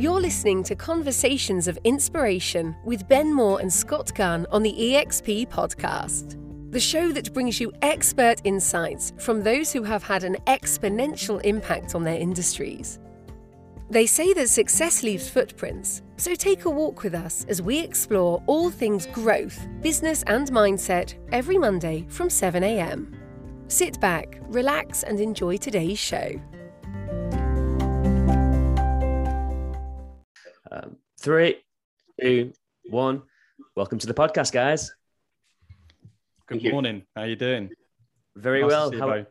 You're listening to Conversations of Inspiration with Ben Moore and Scott Gunn on the EXP podcast, the show that brings you expert insights from those who have had an exponential impact on their industries. They say that success leaves footprints, so take a walk with us as we explore all things growth, business, and mindset every Monday from 7am. Sit back, relax, and enjoy today's show. Um, three, two, one. Welcome to the podcast, guys. Good morning. How are you doing? Very Nice to well. see you How- both.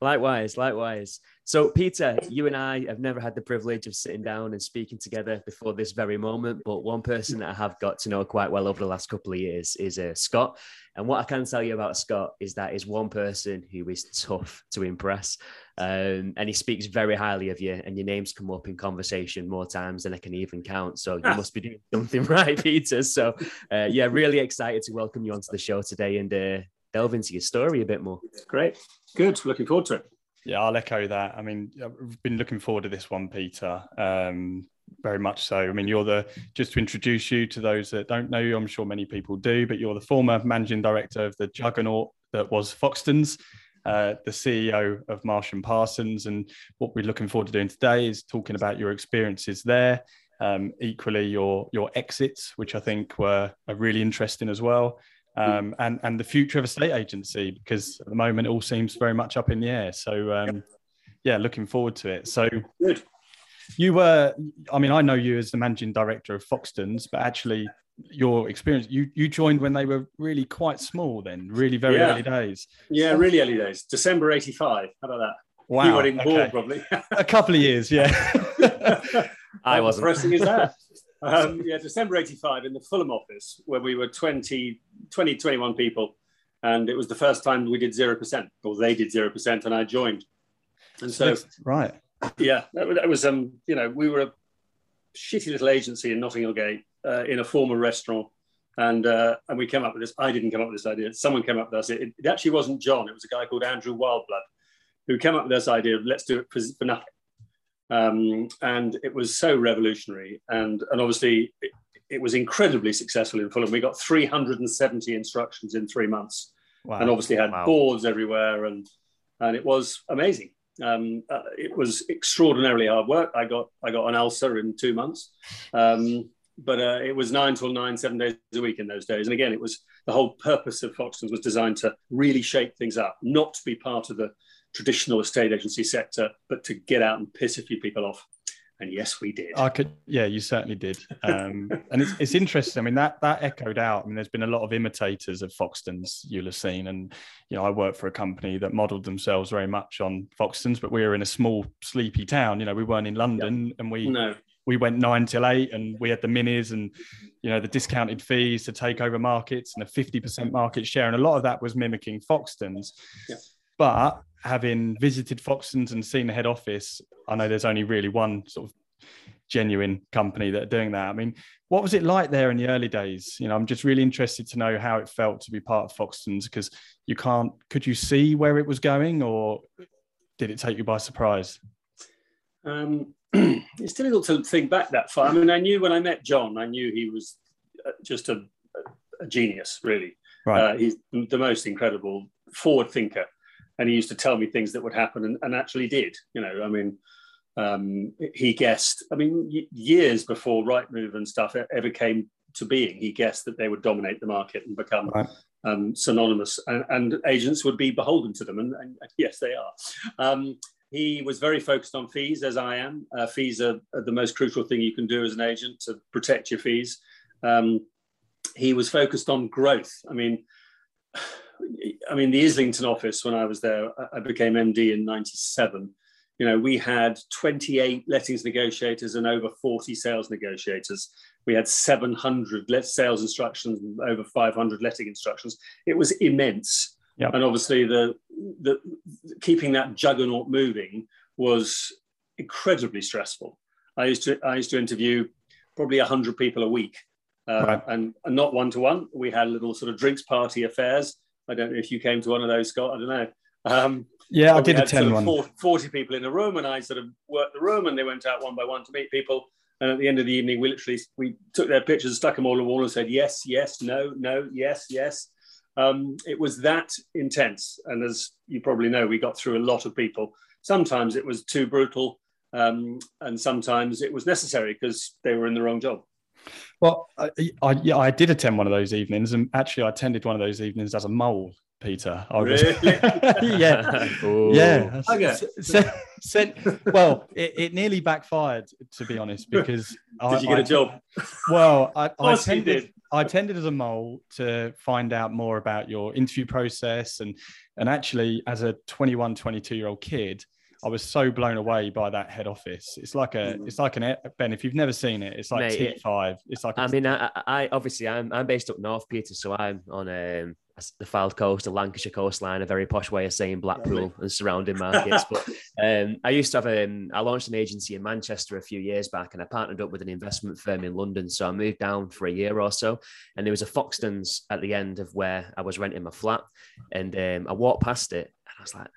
likewise, likewise. So, Peter, you and I have never had the privilege of sitting down and speaking together before this very moment. But one person that I have got to know quite well over the last couple of years is uh, Scott. And what I can tell you about Scott is that is one person who is tough to impress. Um, and he speaks very highly of you, and your names come up in conversation more times than I can even count. So you must be doing something right, Peter. So uh, yeah, really excited to welcome you onto the show today and uh, delve into your story a bit more. Great. Good. Looking forward to it. Yeah, I'll echo that. I mean, I've been looking forward to this one, Peter. Um, very much so. I mean, you're the just to introduce you to those that don't know you. I'm sure many people do, but you're the former managing director of the juggernaut that was Foxtons, uh, the CEO of Marsh and Parsons. And what we're looking forward to doing today is talking about your experiences there. Um, equally, your your exits, which I think were are really interesting as well. Um, and and the future of estate agency because at the moment it all seems very much up in the air. So um, yeah, looking forward to it. So Good. you were, I mean, I know you as the managing director of Foxtons, but actually your experience, you you joined when they were really quite small, then really very Yeah. early days. Yeah, really early days. December 85. How about that? Wow, You weren't even born, okay. probably. a couple of years, yeah. I wasn't. depressing is that? Um, yeah, December 85 in the Fulham office where we were 20, 20, 21 people. And it was the first time we did 0%, or they did 0%, and I joined. And so, right, yeah, that was, that was um, you know, we were a shitty little agency in Notting Hill Gate uh, in a former restaurant. And, uh, and we came up with this. I didn't come up with this idea. Someone came up with this. It, it actually wasn't Jon. It was a guy called Andrew Wildblood who came up with this idea of let's do it for, for nothing. Um, and it was so revolutionary. And, and obviously, it, it was incredibly successful in Fulham. We got 370 instructions in three months wow, and obviously had Wow. boards everywhere and and it was amazing um, uh, it was extraordinarily hard work i got i got an ulcer in two months um, but uh, it was nine till nine seven days a week in those days and again it was the whole purpose of foxtons was designed to really shake things up not to be part of the traditional estate agency sector but to get out and piss a few people off and yes we did I could, yeah, you certainly did. Um, and it's, it's interesting. I mean, that that echoed out. I mean, there's been a lot of imitators of Foxtons you'll have seen, and you know, I work for a company that modelled themselves very much on Foxtons, but we were in a small, sleepy town. You know, we weren't in London, and we no we went nine till eight, and we had the minis and you know the discounted fees to take over markets and a fifty percent market share, and a lot of that was mimicking Foxtons. Yeah. But having visited Foxtons and seen the head office, I know there's only really one sort of genuine company that are doing that. I mean, what was it like there in the early days? You know, I'm just really interested to know how it felt to be part of Foxtons because you can't, could you see where it was going or did it take you by surprise? Um, it's difficult to think back that far. I mean, I knew when I met Jon, I knew he was uh, just a, a genius, really. Right. Uh, he's the most incredible forward thinker. And he used to tell me things that would happen and, and actually did. You know, I mean, um, he guessed, I mean, years before Rightmove and stuff ever came to being, he guessed that they would dominate the market and become Right. um, synonymous, and, and agents would be beholden to them. And, and yes, they are. Um, he was very focused on fees, as I am. Uh, fees are, are the most crucial thing you can do as an agent to protect your fees. Um, he was focused on growth. I mean, I mean, the Islington office when I was there, I- became MD in '97. You know, we had 28 lettings negotiators and over 40 sales negotiators. We had 700 let sales instructions and over 500 letting instructions. It was immense. Yep. And obviously, the, the keeping that juggernaut moving was incredibly stressful. I used to I used to interview probably 100 people a week, uh, Right. and, and not one to one. We had little sort of drinks party affairs. I don't know if you came to one of those, Scott. I don't know. Um, Yeah, I did had sort attend of one. four- 40 people in a room, and I sort of worked the room, and they went out one by one to meet people. And at the end of the evening, we literally we took their pictures, stuck them all on the wall, and said yes, yes, no, no, yes, yes. Um, it was that intense, and as you probably know, we got through a lot of people. Sometimes it was too brutal, um, and sometimes it was necessary because they were in the wrong job. Well, I, I, yeah, I did attend one of those evenings, and actually, I attended one of those evenings as a mole. Peter, I was, Really? yeah, Ooh. yeah. Okay. S- s- sent, well, it, it nearly backfired, to be honest, because Did you get a a job? Well, I, I course you attended. did. I attended as a mole to find out more about your interview process, and and actually, as a 21, 22 year old kid, I was so blown away by that head office. It's like a, Mm. it's like an Ben. If you've never seen it, it's like T five. It's like a I mean, I, I obviously I'm I'm based up north, Peter, so I'm on um, the Fylde coast, the Lancashire coastline, a very posh way of saying Blackpool and surrounding markets. but um, I used to have um, I launched an agency in Manchester a few years back, and I partnered up with an investment firm in London. So I moved down for a year or so, and there was a Foxtons at the end of where I was renting my flat, and um, I walked past it, and I was like.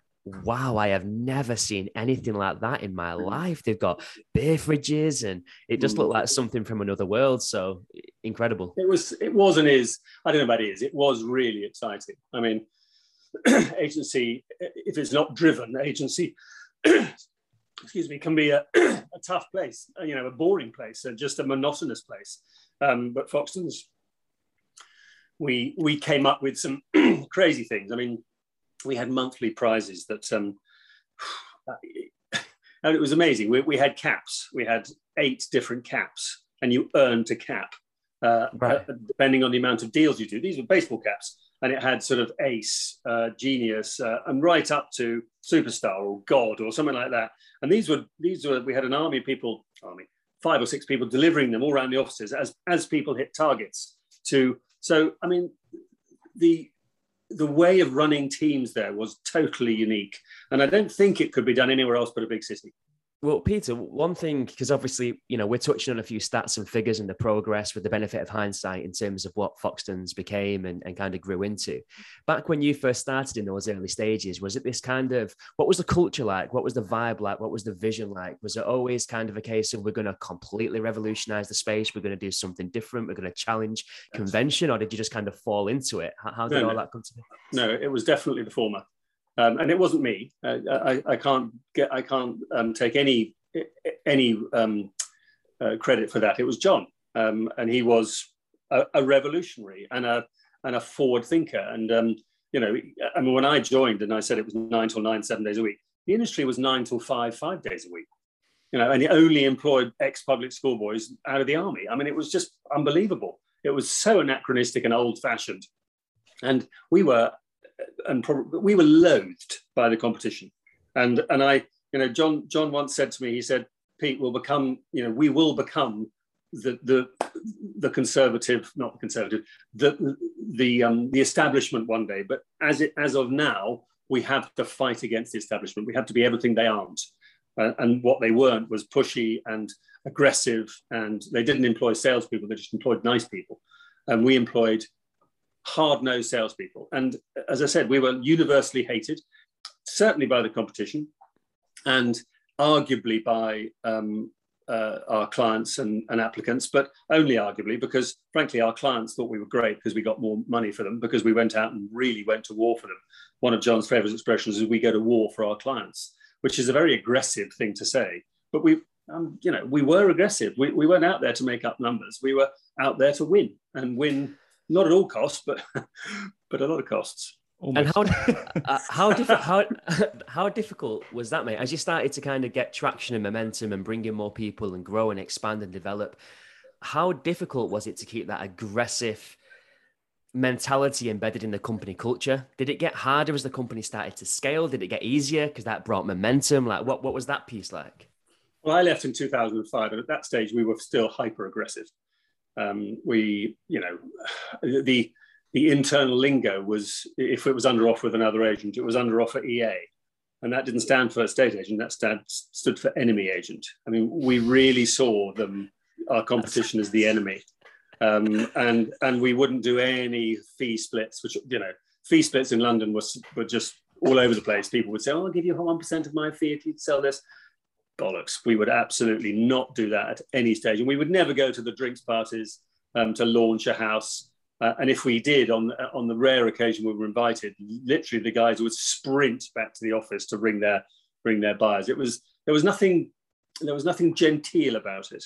Wow, I have never seen anything like that in my life. They've got beer fridges and it just looked like something from another world. So incredible. It was, it was and is. I don't know about it is. It was really exciting. I mean, agency, if it's not driven, agency, excuse me, can be a, a tough place. You know, a boring place, uh, just a monotonous place. Um, but Foxtons, we we came up with some crazy things. I mean, we had monthly prizes that. Um, and it was amazing. We, we had caps. We had eight different caps, and you earned a cap uh, Right. uh, depending on the amount of deals you do. These were baseball caps, and it had sort of ace, uh, genius, uh, and right up to superstar or god or something like that. And these were these were we had an army of people, army, five or six people delivering them all around the offices as as people hit targets. To so I mean, the the way of running teams there was totally unique, and I don't think it could be done anywhere else but a big city. Well, Peter, one thing, because obviously, you know, we're touching on a few stats and figures and the progress with the benefit of hindsight in terms of what Foxtons became and, and kind of grew into. Back when you first started in those early stages, was it this kind of what was the culture like? What was the vibe like? What was the vision like? Was it always kind of a case of we're going to completely revolutionize the space? We're going to do something different? We're going to challenge convention? Or did you just kind of fall into it? How, how did No, all no. that come to be? no, it was definitely the former, um, and it wasn't me. Uh, I, I can't get, I can't um, take any any um, uh, credit for that. It was Jon, um, and he was a, a revolutionary and a and a forward thinker. And um, you know, I mean, when I joined, and I said it was nine till nine, seven days a week. The industry was nine till five, five days a week. You know, and it only employed ex-public school boys out of the army. I mean, it was just unbelievable. It was so anachronistic and old-fashioned, and we were and probably we were loathed by the competition. And and I, you know, Jon Jon once said to me, he said, Pete will become, you know, we will become the the the conservative, not the conservative, the the um, the establishment one day. But as it as of now, we have to fight against the establishment. We have to be everything they aren't. Uh, and what they weren't was pushy and aggressive, and they didn't employ salespeople. They just employed nice people, and we employed hard-nosed salespeople. And as I said, we were universally hated, certainly by the competition, and arguably by um, uh, our clients and, and applicants, but only arguably because, frankly, our clients thought we were great because we got more money for them because we went out and really went to war for them. One of Jon's favourite expressions is "we go to war for our clients," which is a very aggressive thing to say. But we, um, you know, we were aggressive. We, we weren't out there to make up numbers. We were out there to win and win not at all costs, but but a lot of costs. And how uh, how, diffi- how how difficult was that, mate? As you started to kind of get traction and momentum and bring in more people and grow and expand and develop, how difficult was it to keep that aggressive mentality embedded in the company culture? Did it get harder as the company started to scale? Did it get easier because that brought momentum? Like, what what was that piece like? Well, I left in 2005, and at that stage, we were still hyper aggressive. Um, we, you know, the the internal lingo was if it was under offer with another agent, it was under offer EA, and that didn't stand for estate agent. That stand, stood for enemy agent. I mean, we really saw them our competition as the enemy, um, and and we wouldn't do any fee splits, which you know, fee splits in London was were just all over the place. People would say, "Oh, I'll give you one percent of my fee if you sell this." Bollocks. We would absolutely not do that at any stage. And we would never go to the drinks parties um, to launch a house. Uh, and if we did, on, on the rare occasion we were invited, literally the guys would sprint back to the office to bring their, bring their buyers. It was, there was nothing, there was nothing genteel about it.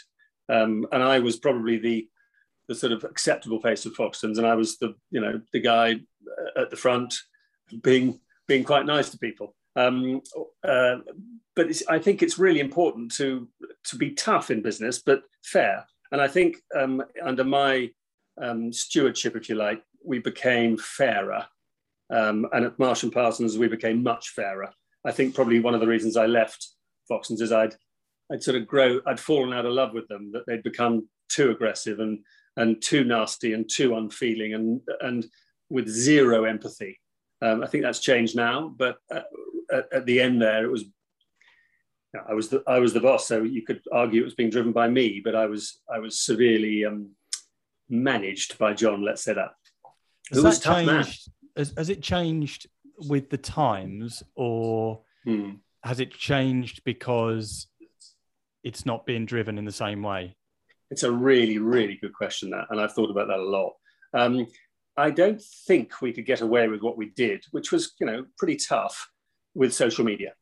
Um, and I was probably the, the sort of acceptable face of Foxtons. And I was the, you know, the guy at the front being, being quite nice to people. Um, uh, but I think it's really important to to be tough in business, but fair. And I think um, under my um, stewardship, if you like, we became fairer. Um, and at Marsh and Parsons, we became much fairer. I think probably one of the reasons I left Foxtons is I'd I'd sort of grow, I'd fallen out of love with them, that they'd become too aggressive and and too nasty and too unfeeling and and with zero empathy. Um, I think that's changed now, but uh, at, at, the end there, it was I was the I was the boss, so you could argue it was being driven by me, but I was I was severely um, managed by Jon. Let's say that. Has that changed? Has, has, it changed with the times, or hmm. has it changed because it's not being driven in the same way? It's a really really good question that, and I've thought about that a lot. Um, I don't think we could get away with what we did, which was you know pretty tough with social media.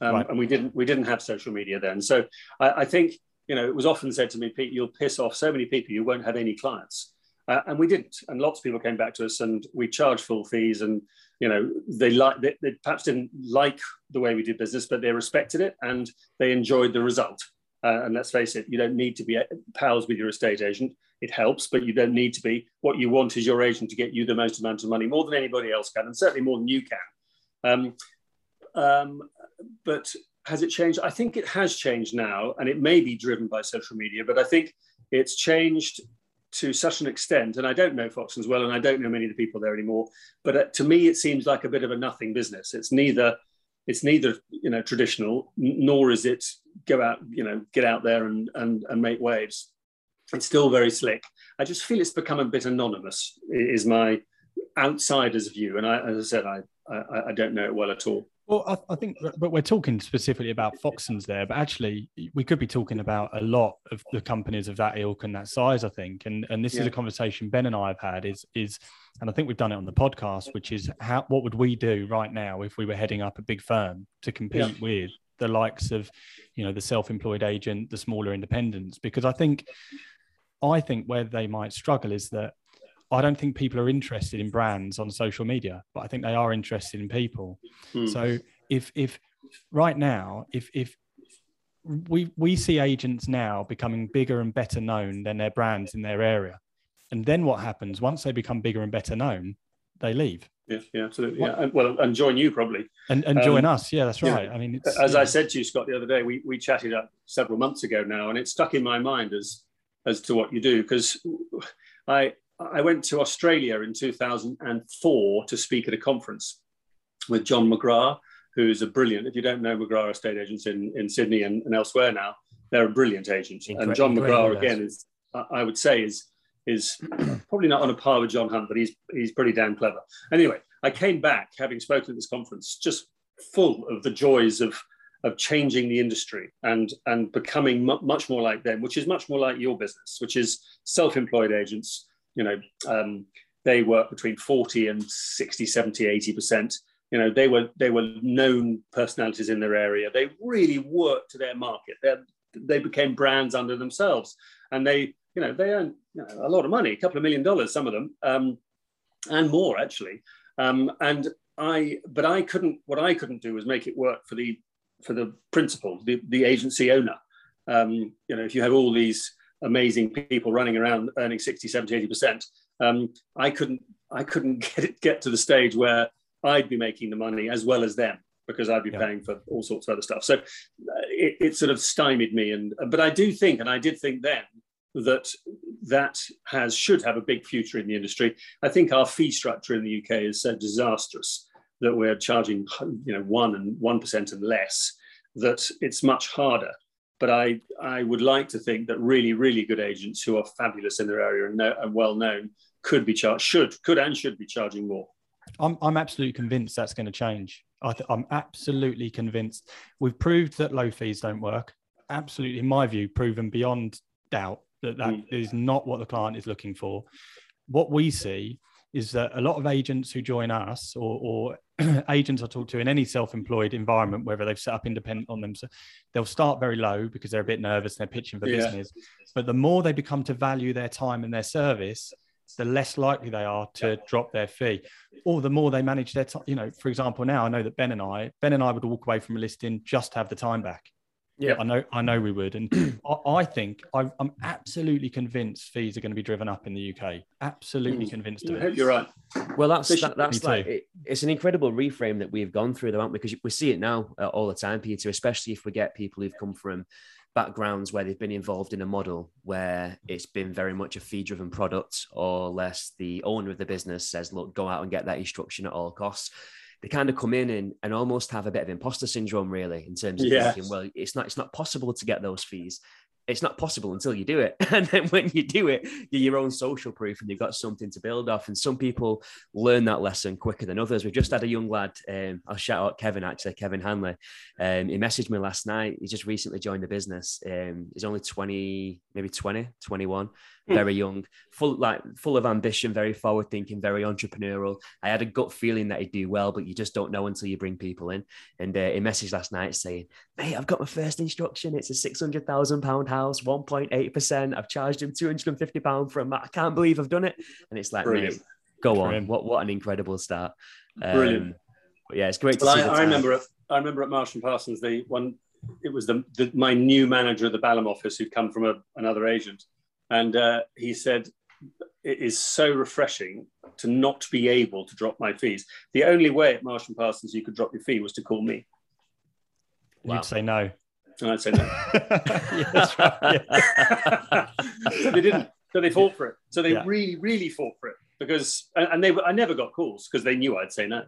Um, right. And we didn't we didn't have social media then. So I, I, think you know it was often said to me, Pete, you'll piss off so many people, you won't have any clients. Uh, and we didn't. And lots of people came back to us, and we charged full fees. And you know they like they, they perhaps didn't like the way we did business, but they respected it and they enjoyed the result. Uh, and let's face it, you don't need to be pals with your estate agent. It helps, but you don't need to be. What you want is your agent to get you the most amount of money, more than anybody else can, and certainly more than you can. Um, um, but has it changed? I think it has changed now, and it may be driven by social media, but I think it's changed to such an extent, and I don't know Foxtons well, and I don't know many of the people there anymore. But uh, to me, it seems like a bit of a nothing business. It's neither, it's neither you know traditional, nor is it go out, you know, get out there and and, and make waves. It's still very slick. I just feel it's become a bit anonymous. Is my outsider's view, and I, as I said, I, I I don't know it well at all. Well, I, I, think, but we're talking specifically about Foxtons there, but actually, we could be talking about a lot of the companies of that ilk and that size. I think, and and this yeah. is a conversation Ben and I have had. Is is, and I think we've done it on the podcast, which is how what would we do right now if we were heading up a big firm to compete yeah. with the likes of, you know, the self-employed agent, the smaller independents? Because I think, I think where they might struggle is that I don't think people are interested in brands on social media, but I think they are interested in people. Mm. So if if right now, if if we we see agents now becoming bigger and better known than their brands in their area, and then what happens once they become bigger and better known? They leave. Yeah, yeah, absolutely. Yeah, and, well, and join you probably, and and join um, us. Yeah, that's right. Yeah. I mean, as yeah. I said to you, Scott, the other day, we we chatted up several months ago now, and it stuck in my mind as as to what you do because I I went to Australia in 2004 to speak at a conference with John McGrath, who's a brilliant, if you don't know McGrath estate agents in, in Sydney and, and elsewhere now, they're a brilliant agent. and John McGrath, again, is, I would say, is, is probably not on a par with Jon Hunt, but he's, he's pretty damn clever. Anyway, I came back having spoken at this conference just full of the joys of, of changing the industry and, and becoming much more like them, which is much more like your business, which is self employed agents you know, um, they work between 40 and 60, 70, 80%. You know, they were they were known personalities in their area. They really worked to their market. They they became brands under themselves, and they you know they earn you know, a lot of money, a couple of million dollars, some of them, um, and more actually. Um, and I, but I couldn't. What I couldn't do was make it work for the for the principal, the, the agency owner. Um, you know, if you have all these amazing people running around earning 60 70 80% um, i couldn't i couldn't get it, get to the stage where i'd be making the money as well as them because i'd be yeah. paying for all sorts of other stuff. So uh, it, it sort of stymied me and but i do think and i did think then that that has should have a big future in the industry. I think our fee structure in the uk is so disastrous that we're charging you know one and one percent and less that it's much harder but I, I would like to think that really, really good agents who are fabulous in their area and, know, and well known could be charged, should, could and should be charging more. I'm, I'm absolutely convinced that's going to change. I am absolutely convinced. We've proved that low fees don't work. Absolutely, in my view, proven beyond doubt that that mm. is not what the client is looking for. What we see is that a lot of agents who join us or, or agents I talk to in any self-employed environment, whether they've set up independent on them, so they'll start very low because they're a bit nervous, and they're pitching for yeah. business. But the more they become to value their time and their service, the less likely they are to yeah. drop their fee, or the more they manage their time. You know, for example, now I know that Ben and I, Ben and I would walk away from a listing just to have the time back. Yeah, I know, I know we would, and I, I, think i am absolutely convinced fees are going to be driven up in the UK. Absolutely mm. convinced of it. You're right. Well, that's that, that's like it, it's an incredible reframe that we've gone through, though, aren't we? Because we see it now uh, all the time, Peter. Especially if we get people who've come from backgrounds where they've been involved in a model where it's been very much a fee driven product, or less the owner of the business says, "Look, go out and get that instruction at all costs." They kind of come in and, and almost have a bit of imposter syndrome, really, in terms of yeah. thinking, well, it's not it's not possible to get those fees. It's not possible until you do it. And then when you do it, you're your own social proof and you've got something to build off. And some people learn that lesson quicker than others. We've just had a young lad, um, I'll shout out Kevin, actually, Kevin Hanley. Um, he messaged me last night. He just recently joined the business. Um, he's only 20, maybe 20, 21 Hmm. Very young, full like full of ambition, very forward thinking, very entrepreneurial. I had a gut feeling that he'd do well, but you just don't know until you bring people in. And uh, he messaged last night saying, "Mate, I've got my first instruction. It's a six hundred thousand pound house, one point eight percent. I've charged him two hundred and fifty pound for a mat. I can't believe I've done it." And it's like, Brilliant. go on. What what an incredible start. Brilliant. Um, yeah, it's great to see. I, I remember at, I remember at Marsh and Parsons, the one it was the, the, my new manager at the Balham office who'd come from a, another agent. And uh, he said, it is so refreshing to not be able to drop my fees. The only way at Marsh and Parsons you could drop your fee was to call me. Wow. You'd say no. And I'd say no. yeah, so they didn't. So they fought for it. So they yeah. really, really fought for it because, and they, I never got calls because they knew I'd say no.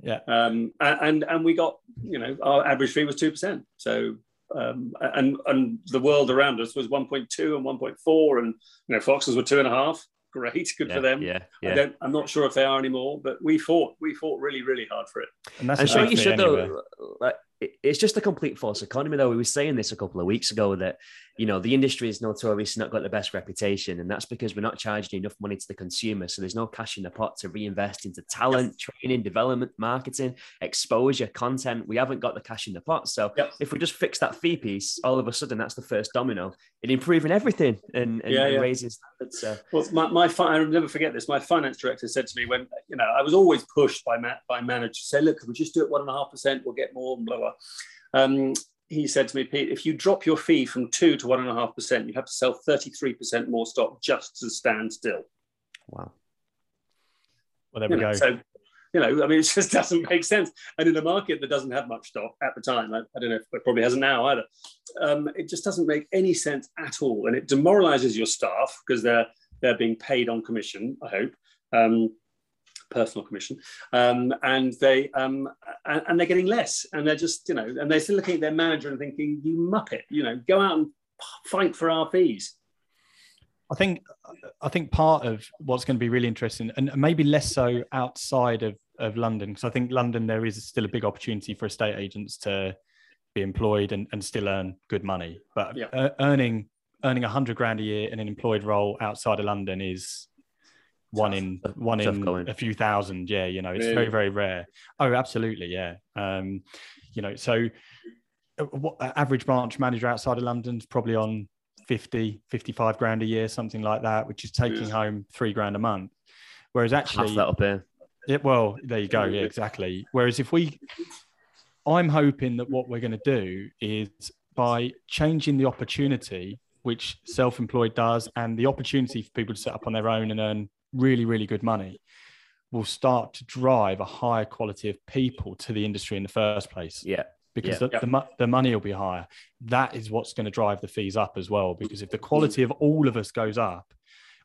Yeah. Um, and and we got, you know, our average fee was two percent. So um, and and the world around us was 1.2 and 1.4, and you know Foxes were two and a half. Great, good yeah, for them. Yeah, yeah. I don't, I'm not sure if they are anymore, but we fought. We fought really, really hard for it. And that's and sure you should anyway. though. Like, it's just a complete false economy, though. We were saying this a couple of weeks ago that you know the industry is notoriously not got the best reputation, and that's because we're not charging enough money to the consumer. So there's no cash in the pot to reinvest into talent, yes. training, development, marketing, exposure, content. We haven't got the cash in the pot. So if we just fix that fee piece, all of a sudden that's the first domino in improving everything and, and, yeah, and yeah. raising standards. So. Well, my, my I'll never forget this. My finance director said to me when you know I was always pushed by by managers to say, "Look, we just do it one and a half percent, we'll get more." Blah blah um, he said to me, Pete, if you drop your fee from two to one and a half percent, you have to sell 33% more stock just to stand still. Wow. Well, there you we know, go. So, you know, I mean, it just doesn't make sense. And in a market that doesn't have much stock at the time, I, I don't know if it probably hasn't now either, um, it just doesn't make any sense at all. And it demoralizes your staff because they're, they're being paid on commission, I hope. Um, personal commission, um, and they um, and, and, they're getting less, and they're just you know, and they're still looking at their manager and thinking, "You muppet, you know, go out and fight for our fees." I think I think part of what's going to be really interesting, and maybe less so outside of of London, because I think London there is still a big opportunity for estate agents to be employed and, and still earn good money, but yeah. earning earning a hundred grand a year in an employed role outside of London is one tough, in one in going. a few thousand. Yeah you know it's really? very very rare. Oh absolutely yeah. Um you know so uh, what average branch manager outside of london's probably on 50 55 grand a year something like that which is taking yeah. home three grand a month. Whereas actually Half that up here. It, well there you go. Yeah. Exactly. Whereas if we i'm hoping that what we're going to do is by changing the opportunity which self-employed does and the opportunity for people to set up on their own and earn really, really good money will start to drive a higher quality of people to the industry in the first place. Yeah. Because yeah. The, the, the, money will be higher. That is what's going to drive the fees up as well. Because if the quality of all of us goes up,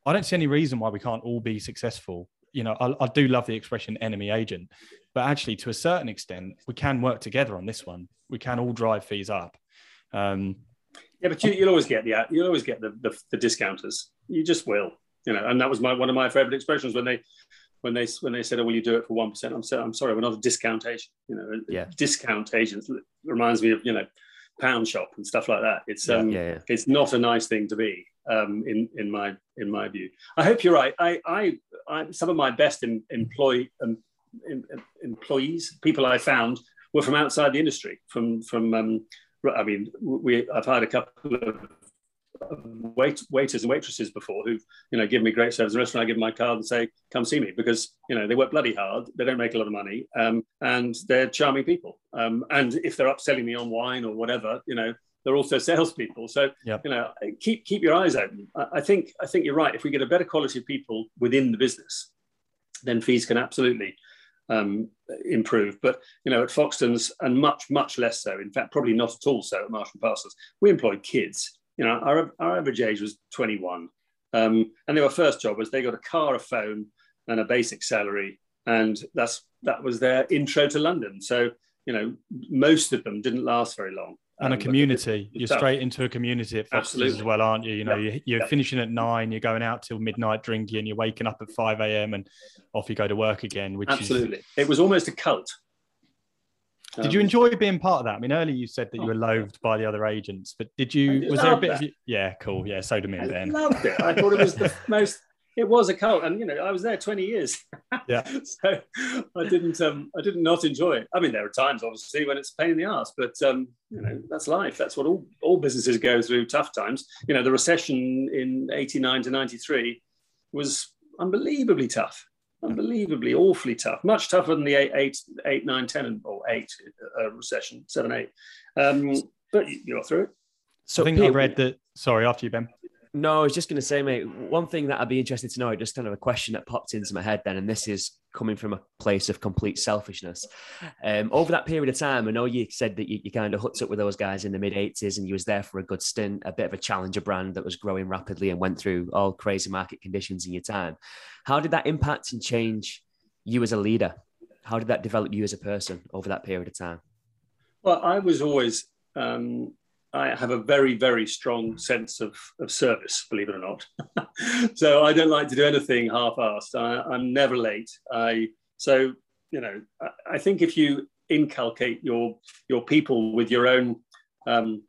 I don't see any reason why we can't all be successful. You know, I, I do love the expression enemy agent, but actually, to a certain extent, we can work together on this one. We can all drive fees up. Um, yeah, but you, will always get the you'll always get the, the, the discounters. You just will you know, and that was my one of my favorite expressions when they when they when they said, "Oh, will you do it for one percent?" I'm I'm sorry, we're not a discount agent. You know, yeah. discount agents reminds me of you know, pound shop and stuff like that. It's Yeah, um, yeah, yeah. it's not a nice thing to be um, in in my in my view. I hope you're right. I I, I some of my best em, employee um, em, em- employees, people I found, were from outside the industry. From from um, I mean, we I've hired a couple of wait, waiters and waitresses before who you know give me great service in the restaurant. I give my card and say, "Come see me," because you know they work bloody hard. They don't make a lot of money, um, and they're charming people. Um, and if they're upselling me on wine or whatever, you know, they're also salespeople. So Yep. you know, keep keep your eyes open. I, think I think you're right. If we get a better quality of people within the business, then fees can absolutely um, improve. But you know, at Foxtons, and much much less so. In fact, probably not at all so at Marsh and Parsons. We employ kids. You know, our, our average age was 21, um, and they were first jobbers. They got a car, a phone, and a basic salary, and that's that was their intro to London. So you know, most of them didn't last very long. and a Um, community. You're tough. straight into a community at Foxtons as well, aren't you? You know, Yeah. you- you're Yeah. finishing at nine, you're going out till midnight drinking, you're waking up at 5 a.m. and off you go to work again, which is. Absolutely, it was almost a cult. Did you Um, enjoy being part of that? I mean, earlier you said that you Oh. were loathed by the other agents, but did you, was there a bit of, you- yeah, cool. Yeah, so do me I then. loved it. I thought it was the most. It was a cult, and you know, I was there 20 years. Yeah. so I didn't. Um, I did not enjoy it. I mean, there are times, obviously, when it's a pain in the ass, but um, you know, that's life. That's what all all businesses go through. Tough times. You know, the recession in 89 to 93 was unbelievably tough. Unbelievably, awfully tough. Much tougher than the eight, eight, eight, nine, ten, and or eight uh, recession, seven, eight. Um, but you you got through it. So I think I read that. Sorry, after you, Ben. No, I was just going to say, mate, one thing that I'd be interested to know, just kind of a question that popped into my head then, and this is coming from a place of complete selfishness. Um, over that period of time, I know you said that you, you kind of hooked up with those guys in the mid 80s and you was there for a good stint, a bit of a challenger brand that was growing rapidly and went through all crazy market conditions in your time. How did that impact and change you as a leader? How did that develop you as a person over that period of time? Well, I was always, um, I have a very, very strong sense of, of service, believe it or not. so I don't like to do anything half-assed. I, I'm never late. I so you know I, I think if you inculcate your your people with your own um,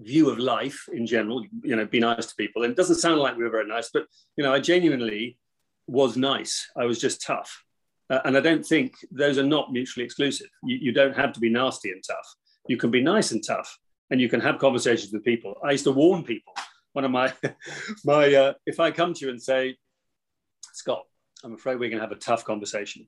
view of life in general, you know, be nice to people. And it doesn't sound like we were very nice, but you know, I genuinely was nice. I was just tough. Uh, and I don't think those are not mutually exclusive. You, you don't have to be nasty and tough. You can be nice and tough, and you can have conversations with people. I used to warn people. One of my, my, uh, if I come to you and say, Scott, I'm afraid we're going to have a tough conversation,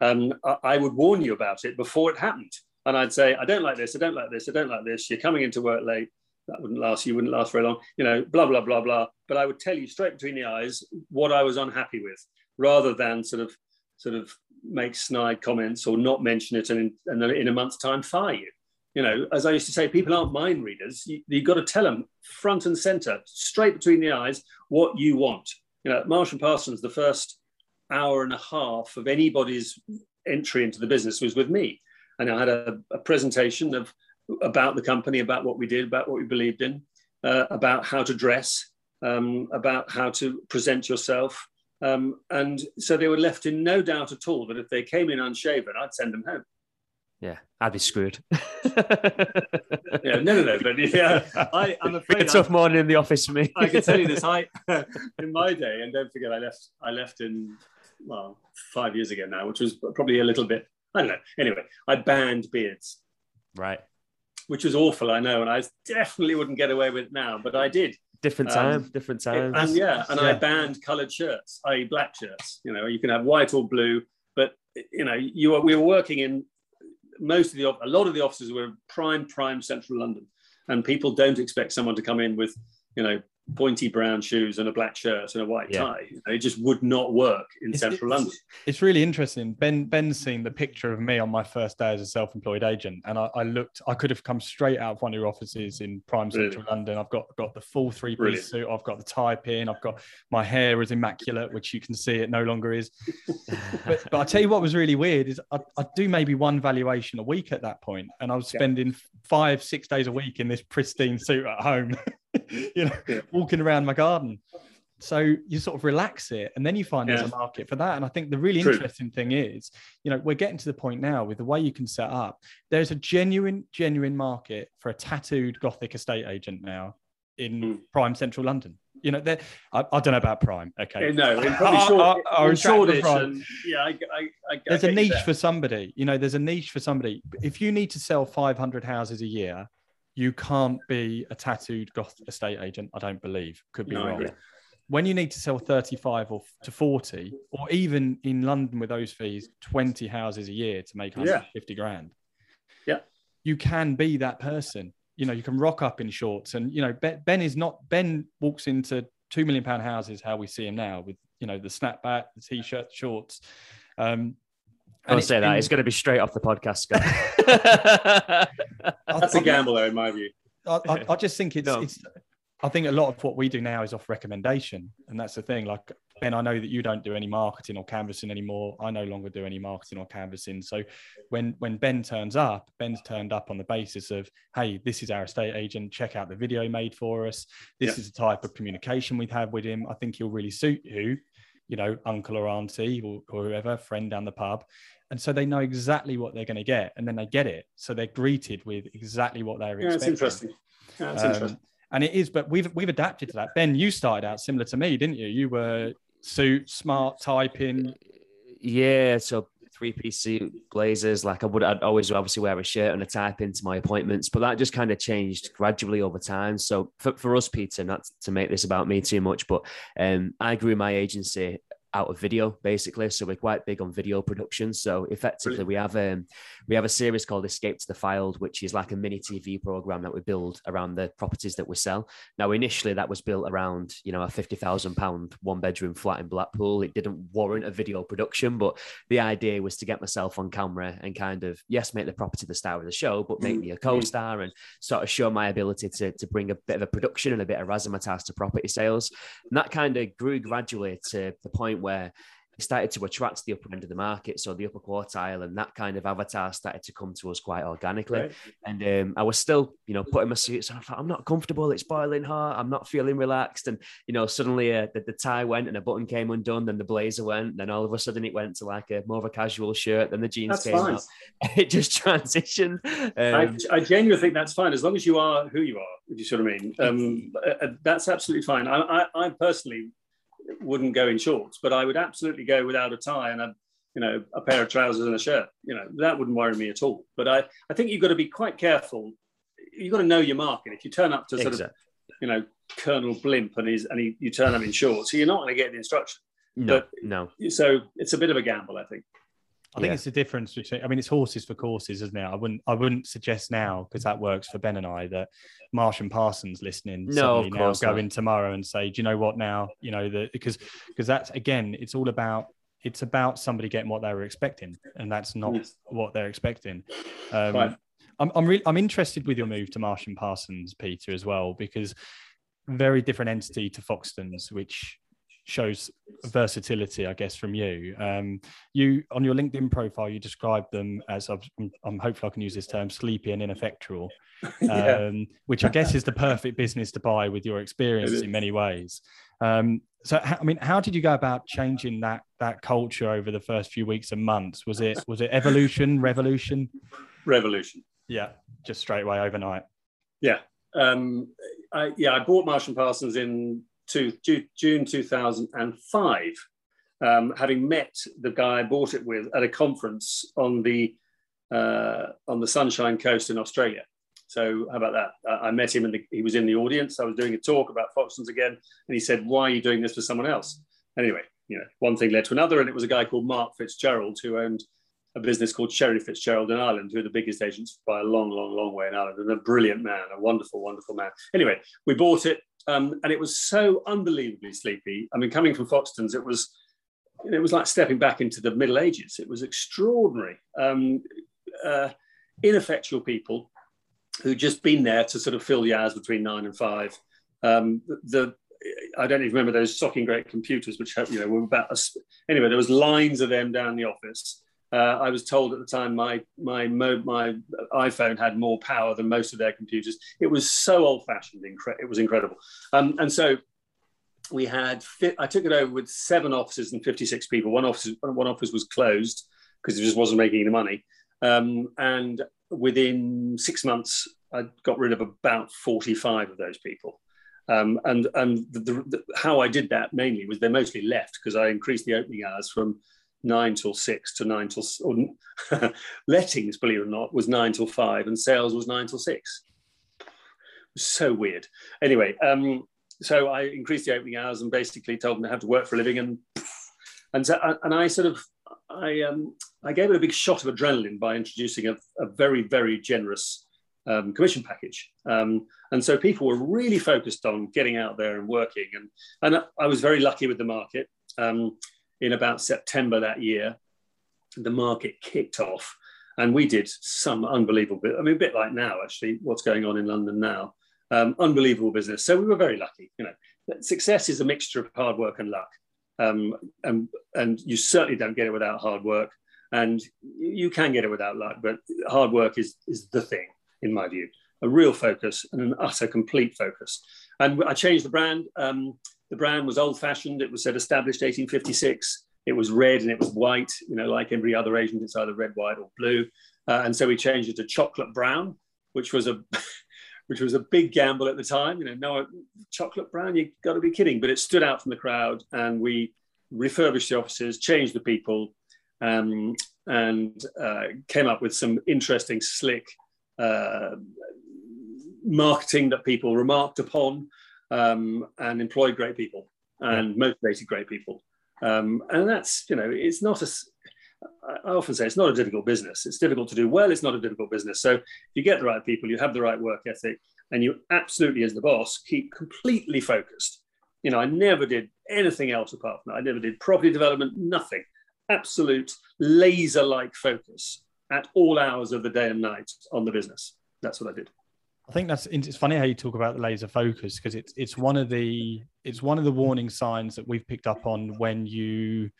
um, I, I would warn you about it before it happened. And I'd say, I don't like this. I don't like this. I don't like this. You're coming into work late. That wouldn't last. You wouldn't last very long. You know, blah blah blah blah. But I would tell you straight between the eyes what I was unhappy with, rather than sort of sort of make snide comments or not mention it and in, and then in a month's time fire you. You know, as I used to say, people aren't mind readers. You, you've got to tell them front and center, straight between the eyes, what you want. You know, at Marsh and Parsons, the first hour and a half of anybody's entry into the business was with me. And I had a, a presentation of about the company, about what we did, about what we believed in, uh, about how to dress, um, about how to present yourself. Um, and so they were left in no doubt at all that if they came in unshaven, I'd send them home. Yeah, I'd be screwed. Yeah, no, no, no. But yeah, I, I'm Been afraid a tough morning in the office for me. I can tell you this. I in my day, and don't forget, I left. I left in well five years ago now, which was probably a little bit. I don't know. Anyway, I banned beards, right. which was awful. I know, and I definitely wouldn't get away with it now, but I did. Different Um, time, different time. And yeah, and I banned coloured shirts, i.e., black shirts. You know, you can have white or blue, but you know, you were, we were working in most of the a lot of the offices were prime prime central London, and people don't expect someone to come in with you know pointy brown shoes and a black shirt and a white Yeah. tie. You know, it just would not work in It's- central it's- London. It's really interesting. Ben Ben's seen the picture of me on my first day as a self-employed agent, and I, I looked. I could have come straight out of one of your offices in prime Really? central London. I've got got the full three-piece Brilliant. suit. I've got the tie pin. I've got my hair is immaculate, which you can see it no longer is. But, but I tell you what was really weird is I, I do maybe one valuation a week at that point, and I was Yeah. spending five six days a week in this pristine suit at home, you know, Yeah. walking around my garden. so you sort of relax it and then you find yeah. there's a market for that and i think the really True. interesting thing is you know we're getting to the point now with the way you can set up there's a genuine genuine market for a tattooed gothic estate agent now in mm. prime central london you know I, I, don't know about prime okay no probably short, Shoreditch and, yeah I, I, I there's a niche for somebody you know there's a niche for somebody if you need to sell 500 houses a year you can't be a tattooed goth estate agent i don't believe. Could be no, wrong. when you need to sell 35 or to 40 or even in london with those fees 20 houses a year to make 150 yeah. grand. Yeah. You can be that person. You know you can rock up in shorts and you know ben is not ben walks into two million pound houses how we see him now with you know the snapback the t-shirt shorts. Um I'll say that. It's going to be straight off the podcast. That's a gamble, though, in my view. I, I, I just think it's, no. it's I think a lot of what we do now is off recommendation. And that's the thing. Like, Ben, I know that you don't do any marketing or canvassing anymore. I no longer do any marketing or canvassing. So when when Ben turns up, Ben's turned up on the basis of, hey, this is our estate agent. Check out the video he made for us. This yeah. is the type of communication we've had with him. I think he'll really suit you, you know, uncle or auntie or, or whoever, friend down the pub. And so they know exactly what they're going to get. And then they get it. So they're greeted with exactly what they're yeah, expecting. That's interesting. Yeah, that's um, interesting and it is but we've we've adapted to that ben you started out similar to me didn't you you were suit smart typing yeah so three piece suit blazers like i would i'd always obviously wear a shirt and a tie pin to my appointments but that just kind of changed gradually over time so for, for us peter not to make this about me too much but um, i grew my agency out of video basically. So we're quite big on video production. So effectively we have um we have a series called escape to the Fylde which is like a mini tv program that we build around the properties that we sell. Now initially that was built around you know a 50,000 pound one bedroom flat in blackpool. It didn't warrant a video production but the idea was to get myself on camera and kind of yes make the property the star of the show but make me a mm-hmm. co-star and sort of show my ability to, to bring a bit of a production and a bit of razzmatazz to property sales. And that kind of grew gradually to the point point where it started to attract the upper end of the market, so the upper quartile, and that kind of avatar started to come to us quite organically. Right. And um, I was still, you know, putting my suits on. I thought, I'm not comfortable. It's boiling hot. I'm not feeling relaxed. And you know, suddenly uh, the, the, tie went and a button came undone. Then the blazer went. Then all of a sudden it went to like a more of a casual shirt. Then the jeans that's came fine. out. It just transitioned. Um, I, I, genuinely think that's fine as long as you are who you are. If you sort of mean, um, uh, uh, that's absolutely fine. I, I, I personally wouldn't go in shorts, but I would absolutely go without a tie and a you know a pair of trousers and a shirt. You know that wouldn't worry me at all. But I I think you've got to be quite careful. You've got to know your market. If you turn up to sort exactly. of you know Colonel Blimp and he's and he, you turn up in shorts, so you're not going to get the instruction. No, but, no. So it's a bit of a gamble, I think. I think yeah. it's the difference between. I mean, it's horses for courses, isn't it? I wouldn't. I wouldn't suggest now because that works for Ben and I that Marsh and Parsons listening no, of now go in tomorrow and say, do you know what now? You know that because because that's again, it's all about it's about somebody getting what they were expecting, and that's not yes. what they're expecting. Um, right. I'm I'm really I'm interested with your move to Marsh and Parsons, Peter, as well, because very different entity to Foxtons, which shows versatility, I guess, from you. Um, you on your LinkedIn profile, you describe them as I'm, I'm hopefully I can use this term, sleepy and ineffectual, yeah. um, which I guess is the perfect business to buy with your experience in many ways. Um, so, I mean, how did you go about changing that that culture over the first few weeks and months? Was it was it evolution, revolution? Revolution. Yeah, just straight away overnight. Yeah, um, I, yeah. I bought Marsh and Parsons in to June 2005, um, having met the guy I bought it with at a conference on the uh, on the Sunshine Coast in Australia. So how about that? I met him and he was in the audience. I was doing a talk about Foxtons again, and he said, "Why are you doing this for someone else?" Anyway, you know, one thing led to another, and it was a guy called Mark Fitzgerald who owned a business called Sherry Fitzgerald in Ireland, who are the biggest agents by a long, long, long way in Ireland, and a brilliant man, a wonderful, wonderful man. Anyway, we bought it, um, and it was so unbelievably sleepy. I mean, coming from Foxtons, it was it was like stepping back into the Middle Ages. It was extraordinary. Um, uh, ineffectual people who just been there to sort of fill the hours between nine and five. Um, the I don't even remember those socking great computers, which you know were about a, anyway. There was lines of them down the office. Uh, I was told at the time my my my iPhone had more power than most of their computers. It was so old fashioned. Incre- it was incredible. Um, and so we had fit, I took it over with seven offices and 56 people. One office, one office was closed because it just wasn't making any money. Um, and within six months, I got rid of about 45 of those people. Um, and and the, the, the, how I did that mainly was they mostly left because I increased the opening hours from nine till six to nine till or, lettings, believe it or not, was nine till five, and sales was nine till six. So weird. Anyway, um, so I increased the opening hours and basically told them they have to work for a living, and and so, and I sort of I um, I gave it a big shot of adrenaline by introducing a, a very very generous um, commission package. Um, and so people were really focused on getting out there and working. And, and I was very lucky with the market. Um, in about September that year, the market kicked off. And we did some unbelievable, I mean, a bit like now, actually, what's going on in London now. Um, unbelievable business. So we were very lucky. You know, success is a mixture of hard work and luck. Um, and, and you certainly don't get it without hard work. And you can get it without luck, but hard work is, is the thing in my view, a real focus and an utter complete focus. And I changed the brand. Um, the brand was old fashioned. It was said established 1856. It was red and it was white, you know, like every other agent, it's either red, white, or blue. Uh, and so we changed it to chocolate brown, which was a which was a big gamble at the time. You know, no chocolate brown, you got to be kidding. But it stood out from the crowd, and we refurbished the offices, changed the people, um, and uh, came up with some interesting, slick uh, marketing that people remarked upon um, and employed great people and motivated great people. Um, and that's, you know, it's not a, I often say it's not a difficult business. It's difficult to do well. It's not a difficult business. So if you get the right people, you have the right work ethic, and you absolutely, as the boss, keep completely focused. You know, I never did anything else apart from that. I never did property development, nothing. Absolute laser like focus at all hours of the day and night on the business. That's what I did. I think that's it's funny how you talk about the laser focus because it's it's one of the it's one of the warning signs that we've picked up on when you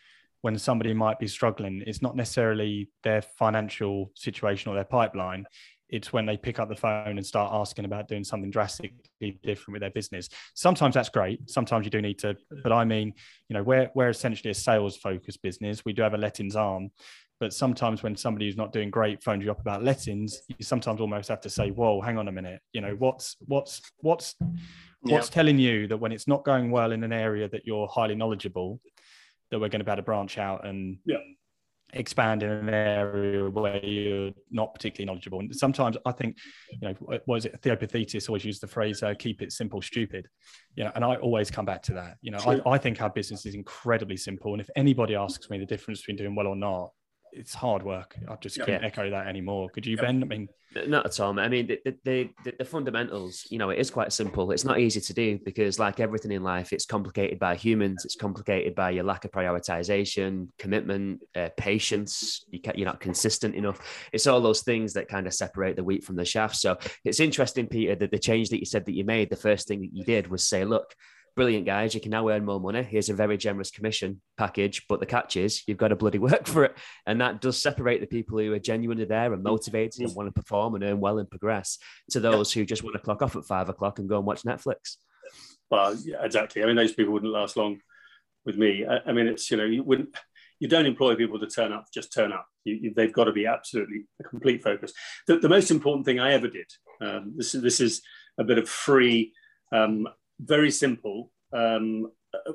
when somebody might be struggling. It's not necessarily their financial situation or their pipeline. It's when they pick up the phone and start asking about doing something drastically different with their business. Sometimes that's great. Sometimes you do need to, but I mean, you know, we're we're essentially a sales focused business. We do have a lettings arm, but sometimes when somebody who's not doing great phones you up about lettings, you sometimes almost have to say, "Whoa, hang on a minute. You know, what's what's what's what's telling you that when it's not going well in an area that you're highly knowledgeable, that we're going to be able to branch out and yeah. expand in an area where you're not particularly knowledgeable. And sometimes I think, you know, what is it? Theopathetus always used the phrase uh, "keep it simple, stupid." You know, and I always come back to that. You know, I, I think our business is incredibly simple, and if anybody asks me the difference between doing well or not, it's hard work. I just yeah. can't echo that anymore. Could you, yeah. Ben? I mean, not at all. I mean, the, the, the, the, fundamentals, you know, it is quite simple. It's not easy to do because, like everything in life, it's complicated by humans. It's complicated by your lack of prioritization, commitment, uh, patience. You you're not consistent enough. It's all those things that kind of separate the wheat from the chaff. So it's interesting, Peter, that the change that you said that you made, the first thing that you did was say, look, brilliant guys you can now earn more money. Here's a very generous commission package but the catch is you've got to bloody work for it. And that does separate the people who are genuinely there and motivated and want to perform and earn well and progress to those who just want to clock off at five o'clock and go and watch netflix. Well yeah, exactly. I mean those people wouldn't last long with me. I, I, mean it's you know you wouldn't you don't employ people to turn up just turn up. You, you, they've got to be absolutely a complete focus. The, the most important thing i ever did um, this, this is a bit of free um, very simple um,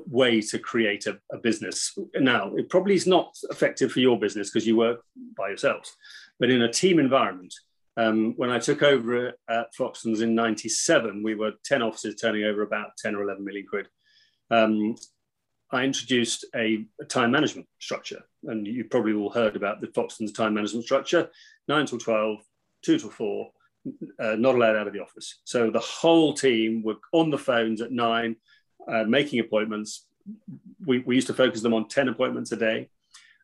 way to create a, a, business. Now, it probably is not effective for your business because you work by yourselves, but in a team environment, um, when I took over at Foxtons in 97, we were 10 offices turning over about 10 or 11 million quid. Um, I introduced a, a, time management structure, and you probably all heard about the Foxtons time management structure 9 till 12, 2 till 4, uh, not allowed out of the office. So the whole team were on the phones at nine, uh, making appointments. We, we used to focus them on 10 appointments a day.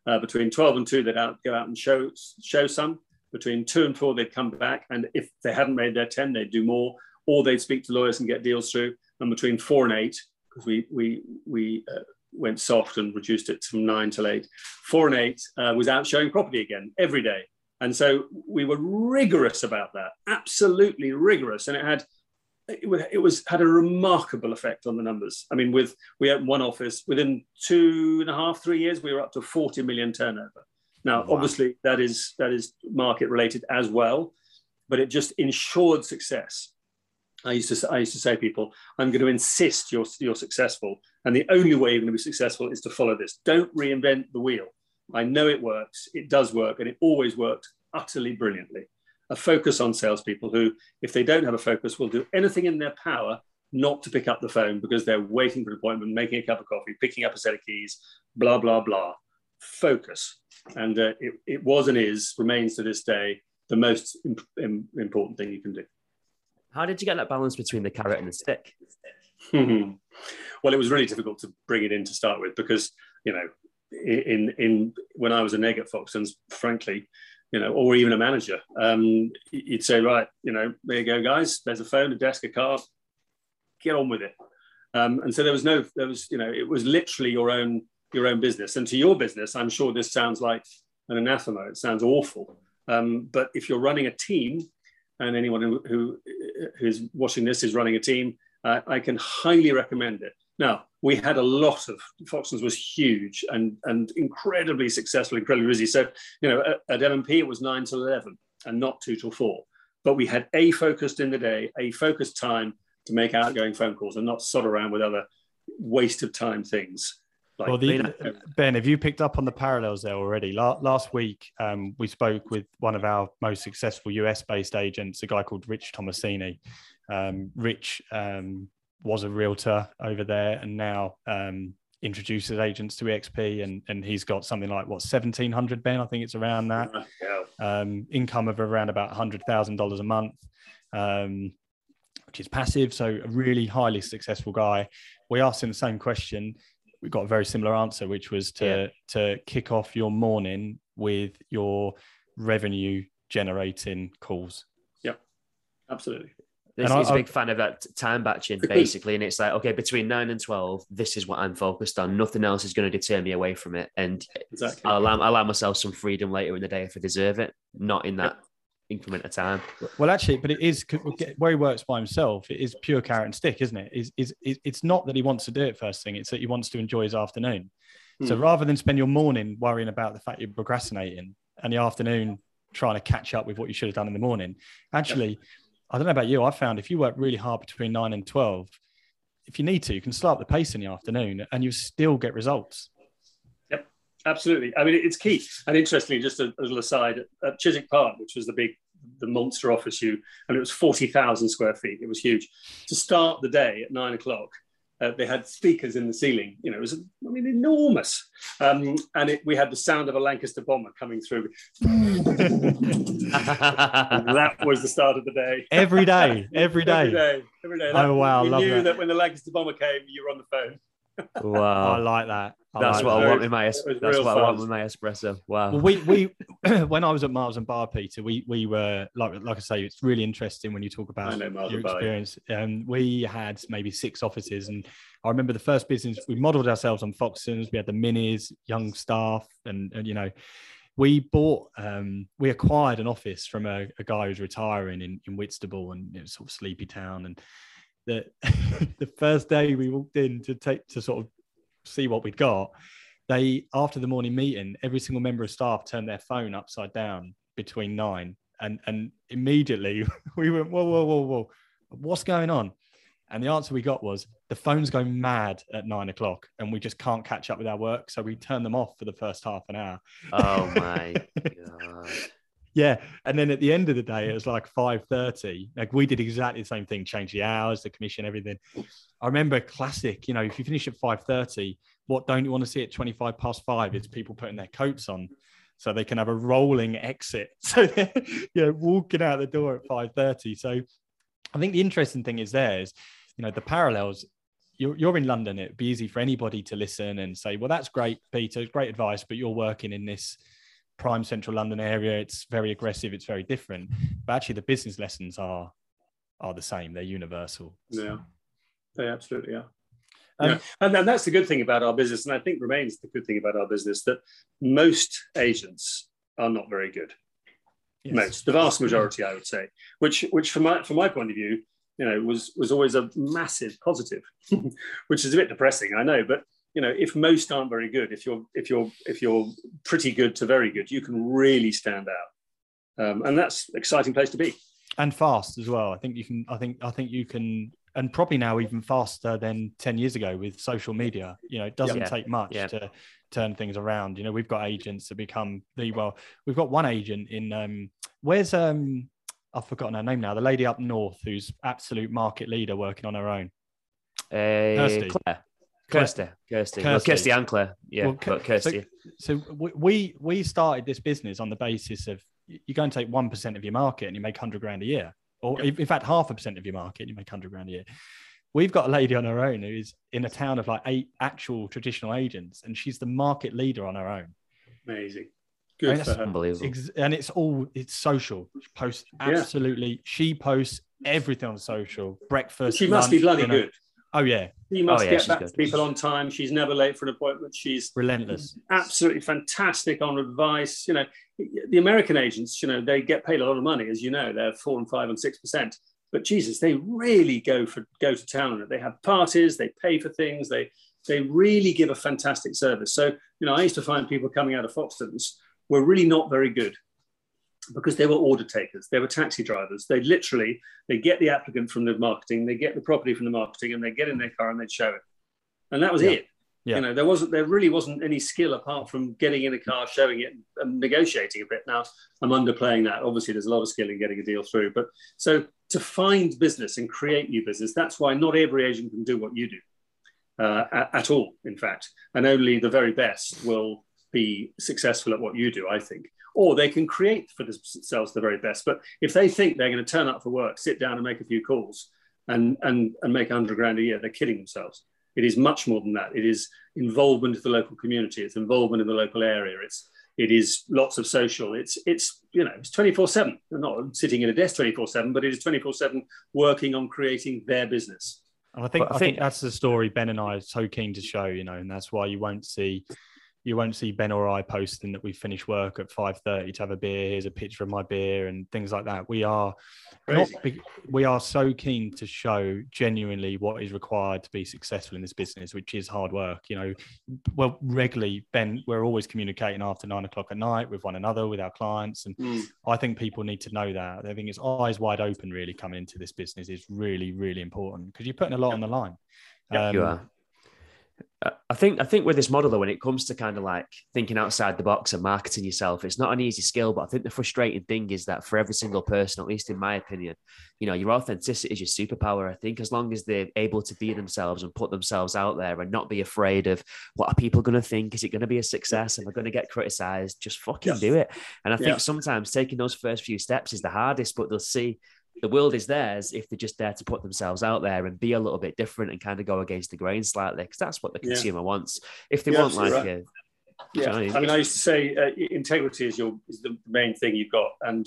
Uh, between 12 and 2, they'd out, go out and show, show some. Between 2 and 4, they'd come back. And if they hadn't made their 10, they'd do more, or they'd speak to lawyers and get deals through. And between 4 and 8, because we, we, we uh, went soft and reduced it from 9 till 8, 4 and 8 uh, was out showing property again every day. And so we were rigorous about that, absolutely rigorous. And it had it, it, was had a remarkable effect on the numbers. I mean, with we opened one office within two and a half, three years, we were up to 40 million turnover. Now, wow. obviously, that is that is market related as well, but it just ensured success. I used to I used to say to people, I'm going to insist you're you're successful, and the only way you're going to be successful is to follow this. Don't reinvent the wheel. I know it works. It does work, and it always worked utterly brilliantly a focus on salespeople who, if they don't have a focus, will do anything in their power not to pick up the phone because they're waiting for an appointment, making a cup of coffee, picking up a set of keys, blah, blah, blah. Focus. And uh, it, it was and is, remains to this day, the most imp- important thing you can do. How did you get that balance between the carrot and the stick? well, it was really difficult to bring it in to start with because, you know, in in when I was a neg at Foxtons, frankly, you know, or even a manager. Um, you'd say, right, you know, there you go, guys. There's a phone, a desk, a card. Get on with it. Um, and so there was no, there was, you know, it was literally your own your own business. And to your business, I'm sure this sounds like an anathema. It sounds awful. Um, but if you're running a team, and anyone who, who who's watching this is running a team, uh, I can highly recommend it. Now, we had a lot of Foxtons was huge and and incredibly successful, incredibly busy. So you know at, at M&P it was nine till eleven and not two till four. But we had a focused in the day, a focused time to make outgoing phone calls and not sod around with other waste of time things. Like, well, the, Ben, have you picked up on the parallels there already? last week, um, we spoke with one of our most successful US-based agents, a guy called Rich Tomasini. Um, Rich um, was a realtor over there and now um, introduces agents to EXP and, and he's got something like what 1700 Ben? I think it's around that. Um, income of around about $100,000 a month um, which is passive so a really highly successful guy. We asked him the same question. We got a very similar answer which was to yeah. to kick off your morning with your revenue generating calls. Yep. Absolutely this, he's a big fan of that time batching, basically. And it's like, okay, between nine and 12, this is what I'm focused on. Nothing else is going to deter me away from it. And exactly. I'll, allow, I'll allow myself some freedom later in the day if I deserve it, not in that increment of time. Well, actually, but it is where he works by himself. It is pure carrot and stick, isn't it? Is is it's not that he wants to do it first thing; it's that he wants to enjoy his afternoon. Hmm. So rather than spend your morning worrying about the fact you're procrastinating and the afternoon trying to catch up with what you should have done in the morning, actually, I don't know about you. I found if you work really hard between nine and 12, if you need to, you can start the pace in the afternoon and you still get results. Yep, absolutely. I mean, it's key. And interestingly, just a, a little aside at Chiswick Park, which was the big, the monster office you, and it was 40,000 square feet. It was huge. To start the day at nine o'clock, uh, they had speakers in the ceiling. You know, it was, I mean, enormous. Um, and it, we had the sound of a Lancaster bomber coming through. that was the start of the day. Every day, every day. every day, every day. That, oh, wow. We knew that. that when the Lancaster bomber came, you were on the phone wow, I like that. I that's like what that. I want with my that's what fun. I want with my espresso. Wow. Well, we we when I was at Miles and Barr, Peter, we we were like like I say, it's really interesting when you talk about your experience. Um, we had maybe six offices, and I remember the first business we modelled ourselves on Foxtons. We had the minis, young staff, and, and you know. We bought, um, we acquired an office from a, a guy who's retiring in, in Whitstable and you know, sort of sleepy town. And that the first day we walked in to take to sort of see what we'd got, they after the morning meeting, every single member of staff turned their phone upside down between nine, and and immediately we went, whoa, whoa, whoa, whoa, what's going on? And the answer we got was the phone's go mad at nine o'clock and we just can't catch up with our work. So we turn them off for the first half an hour. Oh my God. Yeah, and then at the end of the day, it was like five thirty. Like we did exactly the same thing, change the hours, the commission, everything. I remember classic. You know, if you finish at five thirty, what don't you want to see at twenty five past five? It's people putting their coats on, so they can have a rolling exit. So you know, walking out the door at five thirty. So I think the interesting thing is there is, you know, the parallels. You're, you're in London. It'd be easy for anybody to listen and say, "Well, that's great, Peter. Great advice," but you're working in this prime central London area, it's very aggressive, it's very different. But actually, the business lessons are are the same; they're universal. Yeah, they absolutely are. Um, yeah. And, and that's the good thing about our business, and I think remains the good thing about our business that most agents are not very good. Yes. Most, the vast majority, I would say. Which, which from my from my point of view, you know, was was always a massive positive, which is a bit depressing, I know. But you know, if most aren't very good, if you're if you're if you're pretty good to very good, you can really stand out, um, and that's an exciting place to be. And fast as well. I think you can. I think I think you can and probably now even faster than 10 years ago with social media you know it doesn't yeah. take much yeah. to turn things around you know we've got agents that become the well we've got one agent in um where's um i've forgotten her name now the lady up north who's absolute market leader working on her own uh, Kirsty. Claire. Kirsty, Kirsty, Kirsty, well, Kirsty and Claire, yeah, well, but Kirsty. So, so we we started this business on the basis of you go and take one percent of your market and you make hundred grand a year or in fact half a percent of your market, and you make 100 grand a year. We've got a lady on her own who's in a town of like eight actual traditional agents, and she's the market leader on her own. Amazing. Good I mean, for her. Unbelievable. and it's all it's social. She posts absolutely. Yeah. She posts everything on social. Breakfast. She must lunch, be bloody dinner. good. Oh yeah. She must oh, yeah, get back good. to people on time. She's never late for an appointment. She's relentless. Absolutely fantastic on advice. You know, the American agents, you know, they get paid a lot of money, as you know, they're four and five and six percent. But Jesus, they really go for go to town on it. They have parties, they pay for things, they they really give a fantastic service. So, you know, I used to find people coming out of Foxtons were really not very good because they were order takers, they were taxi drivers. They literally they get the applicant from the marketing, they get the property from the marketing, and they get in their car and they'd show it. And that was yeah. it. Yeah. You know, there wasn't, there really wasn't any skill apart from getting in a car, showing it, and negotiating a bit. Now, I'm underplaying that. Obviously, there's a lot of skill in getting a deal through. But so to find business and create new business, that's why not every agent can do what you do uh, at, at all, in fact. And only the very best will be successful at what you do, I think. Or they can create for themselves the very best. But if they think they're going to turn up for work, sit down and make a few calls and, and, and make 100 grand a year, they're kidding themselves it is much more than that. It is involvement of the local community. It's involvement in the local area. It's it is lots of social. It's it's you know it's twenty four seven. Not sitting in a desk twenty four seven, but it is twenty four seven working on creating their business. And I think I, I think that's the story Ben and I are so keen to show. You know, and that's why you won't see you won't see Ben or I posting that we finish work at five thirty to have a beer. Here's a picture of my beer and things like that. We are not, we are so keen to show genuinely what is required to be successful in this business, which is hard work. You know, well, regularly Ben, we're always communicating after nine o'clock at night with one another, with our clients, and mm. I think people need to know that. I think it's eyes wide open really coming into this business is really really important because you're putting a lot on the line. Um, you are. I think I think with this model though, when it comes to kind of like thinking outside the box and marketing yourself, it's not an easy skill. But I think the frustrating thing is that for every single person, at least in my opinion, you know, your authenticity is your superpower. I think as long as they're able to be themselves and put themselves out there and not be afraid of what are people going to think, is it going to be a success? Am I going to get criticized? Just fucking yes. do it. And I think yeah. sometimes taking those first few steps is the hardest, but they'll see the world is theirs if they're just there to put themselves out there and be a little bit different and kind of go against the grain slightly because that's what the consumer yeah. wants. If they want like right. a, yeah, I mean, I used to say uh, integrity is your is the main thing you've got, and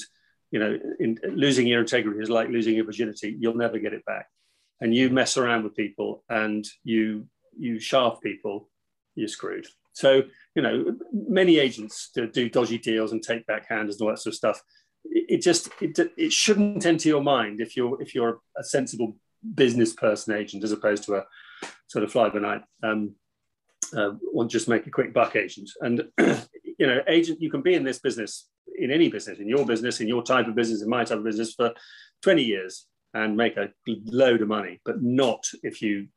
you know, in, losing your integrity is like losing your virginity. You'll never get it back, and you mess around with people and you you shaft people, you're screwed. So you know, many agents do dodgy deals and take back backhanders and all that sort of stuff it just it, it shouldn't enter your mind if you're if you're a sensible business person agent as opposed to a sort of fly by night um, uh, want just make a quick buck agent. And you know agent you can be in this business in any business in your business in your type of business in my type of business for 20 years and make a load of money but not if you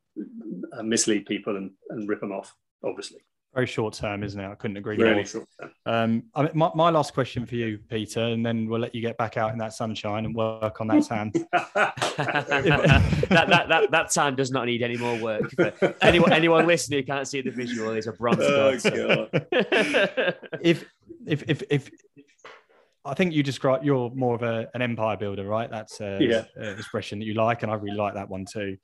mislead people and, and rip them off obviously very short term, isn't it? I couldn't agree really more. Short term. Um, I mean, my, my, last question for you, Peter, and then we'll let you get back out in that sunshine and work on that sand. that, that, that, that time does not need any more work. But anyone, anyone listening who can't see the visual is a bronze. Oh, God. if, if, if, if, I think you describe you're more of a, an empire builder, right? That's a, yeah. a expression that you like, and I really like that one too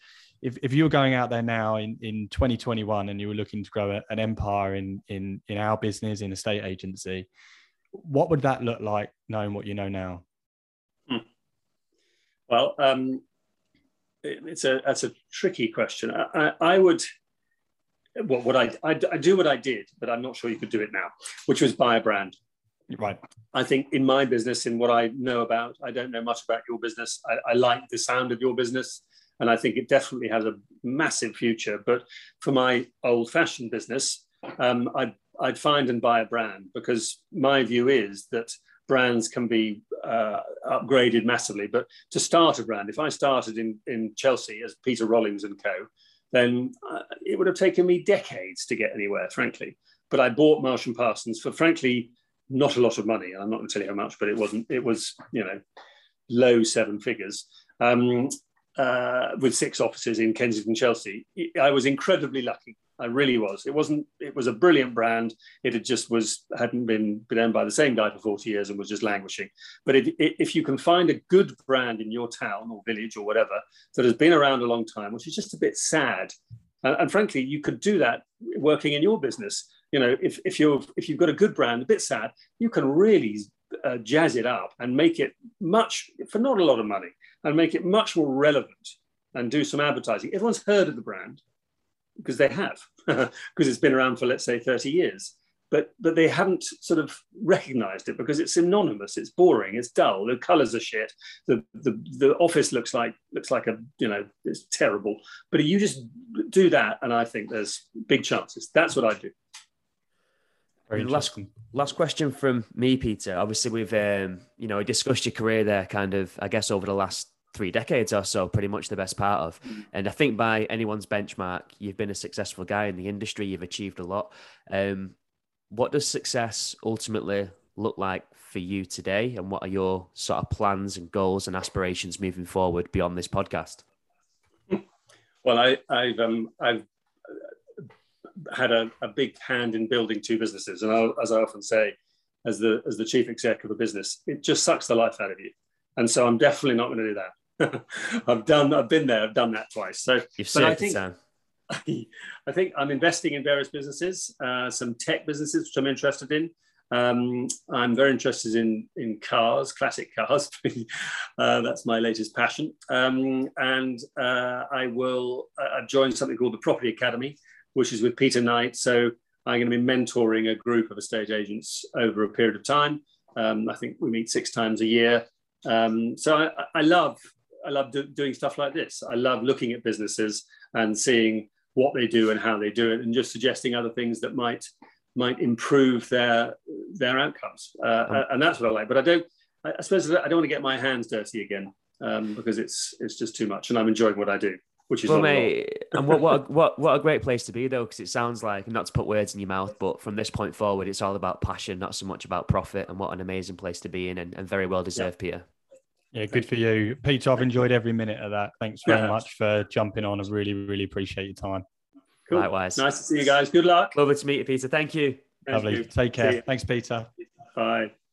if, if you were going out there now in, in 2021 and you were looking to grow a, an empire in, in, in our business, in estate agency, what would that look like knowing what you know now? Hmm. Well, um, it, it's a, that's a tricky question. I, I, I would, what, what I, I, I do what I did, but I'm not sure you could do it now, which was buy a brand. Right. I think in my business, in what I know about, I don't know much about your business. I, I like the sound of your business, and I think it definitely has a massive future. But for my old-fashioned business, um, I'd, I'd find and buy a brand because my view is that brands can be uh, upgraded massively. But to start a brand, if I started in, in Chelsea as Peter Rollings and Co., then uh, it would have taken me decades to get anywhere, frankly. But I bought Marsh and Parsons for, frankly, not a lot of money. I'm not going to tell you how much, but it wasn't. It was, you know, low seven figures. Um, uh, with six offices in Kensington, Chelsea. I was incredibly lucky. I really was. It wasn't. It was a brilliant brand. It had just was hadn't been been owned by the same guy for forty years and was just languishing. But if, if you can find a good brand in your town or village or whatever that has been around a long time, which is just a bit sad, and, and frankly, you could do that working in your business. You know, if if you're if you've got a good brand, a bit sad, you can really uh, jazz it up and make it much for not a lot of money and make it much more relevant and do some advertising. Everyone's heard of the brand because they have, because it's been around for, let's say, 30 years. But, but they haven't sort of recognized it because it's synonymous. It's boring. It's dull. The colors are shit. The, the, the office looks like looks like a you know it's terrible. But you just do that, and I think there's big chances. That's what I do. Very last last question from me, Peter. Obviously, we've um, you know discussed your career there, kind of I guess over the last three decades or so, pretty much the best part of. And I think by anyone's benchmark, you've been a successful guy in the industry. You've achieved a lot. Um, what does success ultimately look like for you today, and what are your sort of plans and goals and aspirations moving forward beyond this podcast? Well, I, have um, I've had a, a, big hand in building two businesses, and I'll, as I often say, as the as the chief exec of a business, it just sucks the life out of you. And so I'm definitely not going to do that. I've done, I've been there, I've done that twice. So, You've but I think, I think I'm investing in various businesses, uh, some tech businesses which I'm interested in. Um, I'm very interested in in cars, classic cars. uh, that's my latest passion. Um, and uh, I will uh, I've joined something called the Property Academy, which is with Peter Knight. So I'm going to be mentoring a group of estate agents over a period of time. Um, I think we meet six times a year. Um, so I, I, love I love do, doing stuff like this. I love looking at businesses and seeing what they do and how they do it, and just suggesting other things that might might improve their their outcomes. Uh, oh. And that's what I like. But I don't. I suppose I don't want to get my hands dirty again um, because it's it's just too much, and I'm enjoying what I do. Which is well, mate, and what what a, what what a great place to be though, because it sounds like not to put words in your mouth, but from this point forward, it's all about passion, not so much about profit. And what an amazing place to be in, and, and very well deserved, yeah. Peter. Yeah, good for you, Peter. I've enjoyed every minute of that. Thanks very yeah. much for jumping on. I really, really appreciate your time. Cool. Likewise. Nice to see you guys. Good luck. Lovely to meet you, Peter. Thank you. Thank Lovely. You. Take care. Thanks, Peter. Bye.